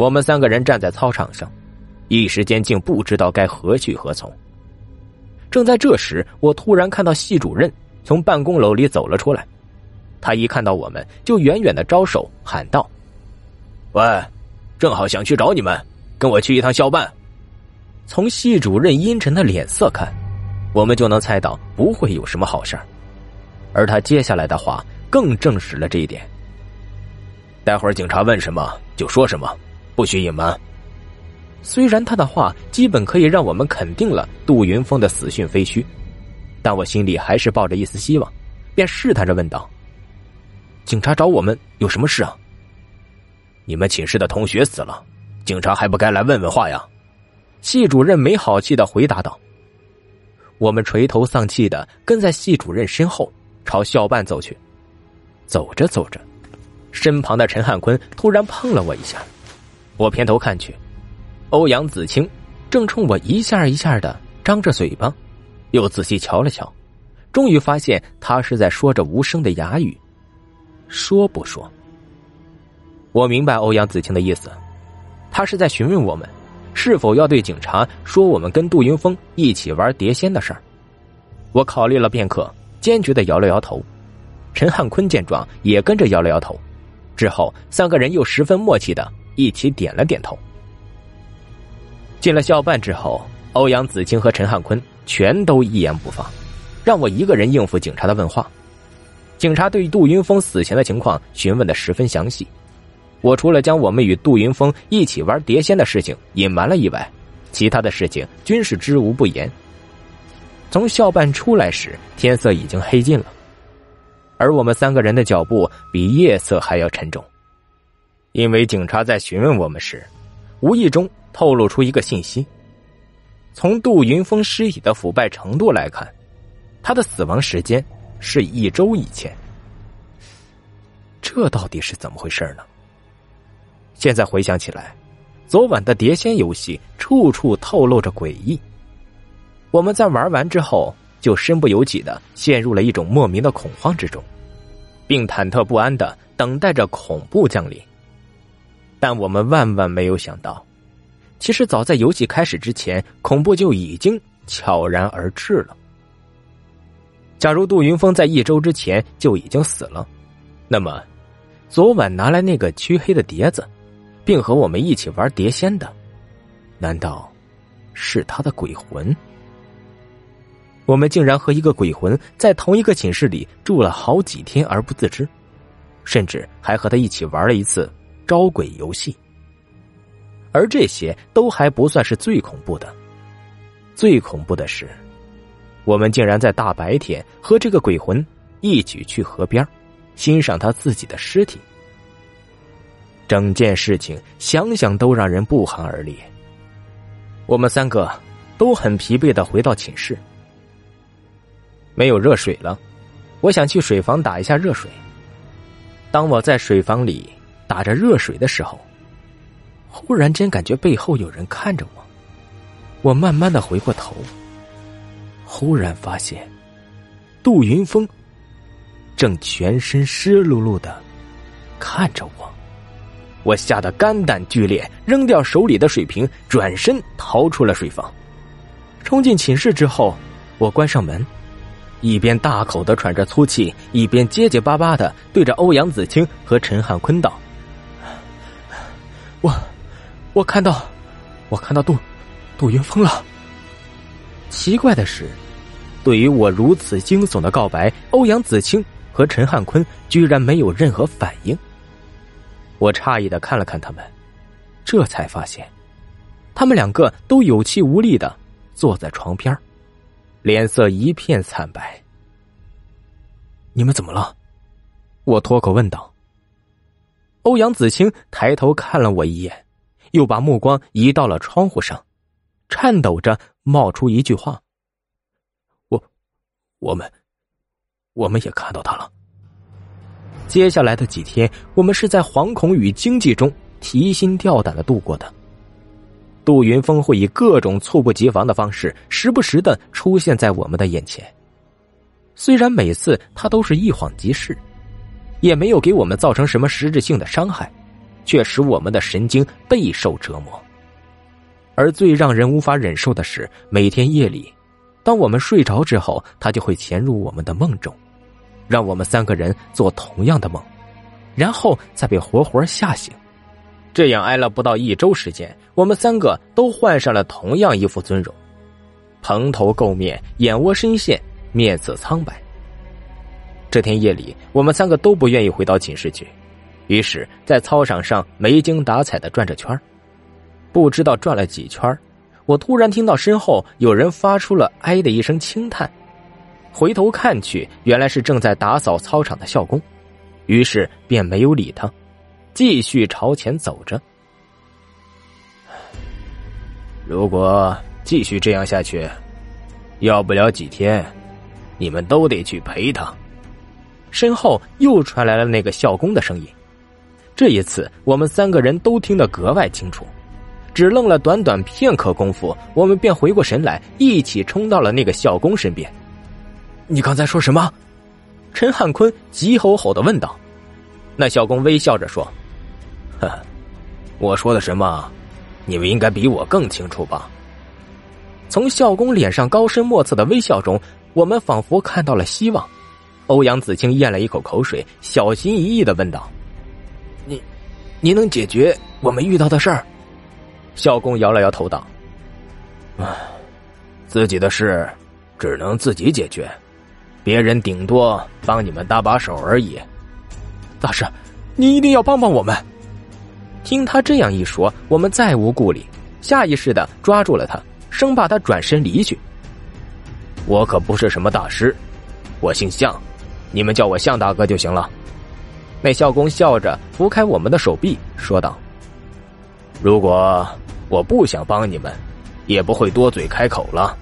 我们三个人站在操场上，一时间竟不知道该何去何从。正在这时，我突然看到系主任从办公楼里走了出来。他一看到我们，就远远的招手喊道：“喂，正好想去找你们，跟我去一趟校办。”从系主任阴沉的脸色看，我们就能猜到不会有什么好事而他接下来的话更证实了这一点。待会儿警察问什么就说什么，不许隐瞒。虽然他的话基本可以让我们肯定了杜云峰的死讯非虚，但我心里还是抱着一丝希望，便试探着问道。警察找我们有什么事啊？你们寝室的同学死了，警察还不该来问问话呀？系主任没好气的回答道。我们垂头丧气的跟在系主任身后朝校办走去。走着走着，身旁的陈汉坤突然碰了我一下，我偏头看去，欧阳子清正冲我一下一下的张着嘴巴，又仔细瞧了瞧，终于发现他是在说着无声的哑语。说不说？我明白欧阳子清的意思，他是在询问我们是否要对警察说我们跟杜云峰一起玩碟仙的事儿。我考虑了片刻，坚决的摇了摇头。陈汉坤见状也跟着摇了摇头。之后，三个人又十分默契的一起点了点头。进了校办之后，欧阳子清和陈汉坤全都一言不发，让我一个人应付警察的问话。警察对杜云峰死前的情况询问的十分详细，我除了将我们与杜云峰一起玩碟仙的事情隐瞒了以外，其他的事情均是知无不言。从校办出来时，天色已经黑尽了，而我们三个人的脚步比夜色还要沉重，因为警察在询问我们时，无意中透露出一个信息：从杜云峰尸体的腐败程度来看，他的死亡时间。是一周以前，这到底是怎么回事呢？现在回想起来，昨晚的碟仙游戏处处透露着诡异。我们在玩完之后，就身不由己的陷入了一种莫名的恐慌之中，并忐忑不安的等待着恐怖降临。但我们万万没有想到，其实早在游戏开始之前，恐怖就已经悄然而至了。假如杜云峰在一周之前就已经死了，那么，昨晚拿来那个黢黑的碟子，并和我们一起玩碟仙的，难道是他的鬼魂？我们竟然和一个鬼魂在同一个寝室里住了好几天而不自知，甚至还和他一起玩了一次招鬼游戏。而这些都还不算是最恐怖的，最恐怖的是。我们竟然在大白天和这个鬼魂一起去河边，欣赏他自己的尸体。整件事情想想都让人不寒而栗。我们三个都很疲惫的回到寝室，没有热水了，我想去水房打一下热水。当我在水房里打着热水的时候，忽然间感觉背后有人看着我，我慢慢的回过头。忽然发现，杜云峰正全身湿漉漉的看着我，我吓得肝胆俱裂，扔掉手里的水瓶，转身逃出了水房。冲进寝室之后，我关上门，一边大口的喘着粗气，一边结结巴巴的对着欧阳子清和陈汉坤道：“我，我看到，我看到杜杜云峰了。”奇怪的是，对于我如此惊悚的告白，欧阳子清和陈汉坤居然没有任何反应。我诧异的看了看他们，这才发现，他们两个都有气无力的坐在床边，脸色一片惨白。你们怎么了？我脱口问道。欧阳子清抬头看了我一眼，又把目光移到了窗户上。颤抖着冒出一句话：“我，我们，我们也看到他了。”接下来的几天，我们是在惶恐与惊悸中提心吊胆的度过的。杜云峰会以各种猝不及防的方式，时不时的出现在我们的眼前。虽然每次他都是一晃即逝，也没有给我们造成什么实质性的伤害，却使我们的神经备受折磨。而最让人无法忍受的是，每天夜里，当我们睡着之后，他就会潜入我们的梦中，让我们三个人做同样的梦，然后再被活活吓醒。这样挨了不到一周时间，我们三个都换上了同样一副尊容，蓬头垢面，眼窝深陷，面色苍白。这天夜里，我们三个都不愿意回到寝室去，于是，在操场上没精打采的转着圈不知道转了几圈我突然听到身后有人发出了“哎”的一声轻叹，回头看去，原来是正在打扫操场的校工，于是便没有理他。继续朝前走着。如果继续这样下去，要不了几天，你们都得去陪他。身后又传来了那个校工的声音。这一次，我们三个人都听得格外清楚。只愣了短短片刻功夫，我们便回过神来，一起冲到了那个校工身边。你刚才说什么？陈汉坤急吼吼的问道。那校工微笑着说。呵，我说的什么？你们应该比我更清楚吧？从校工脸上高深莫测的微笑中，我们仿佛看到了希望。欧阳子清咽了一口口水，小心翼翼的问道：“你，你能解决我们遇到的事儿？”校工摇了摇头道：“唉，自己的事只能自己解决，别人顶多帮你们搭把手而已。”大师，你一定要帮帮我们！听他这样一说，我们再无顾虑，下意识的抓住了他，生怕他转身离去。我可不是什么大师，我姓向，你们叫我向大哥就行了。那校工笑着扶开我们的手臂，说道：“如果我不想帮你们，也不会多嘴开口了。”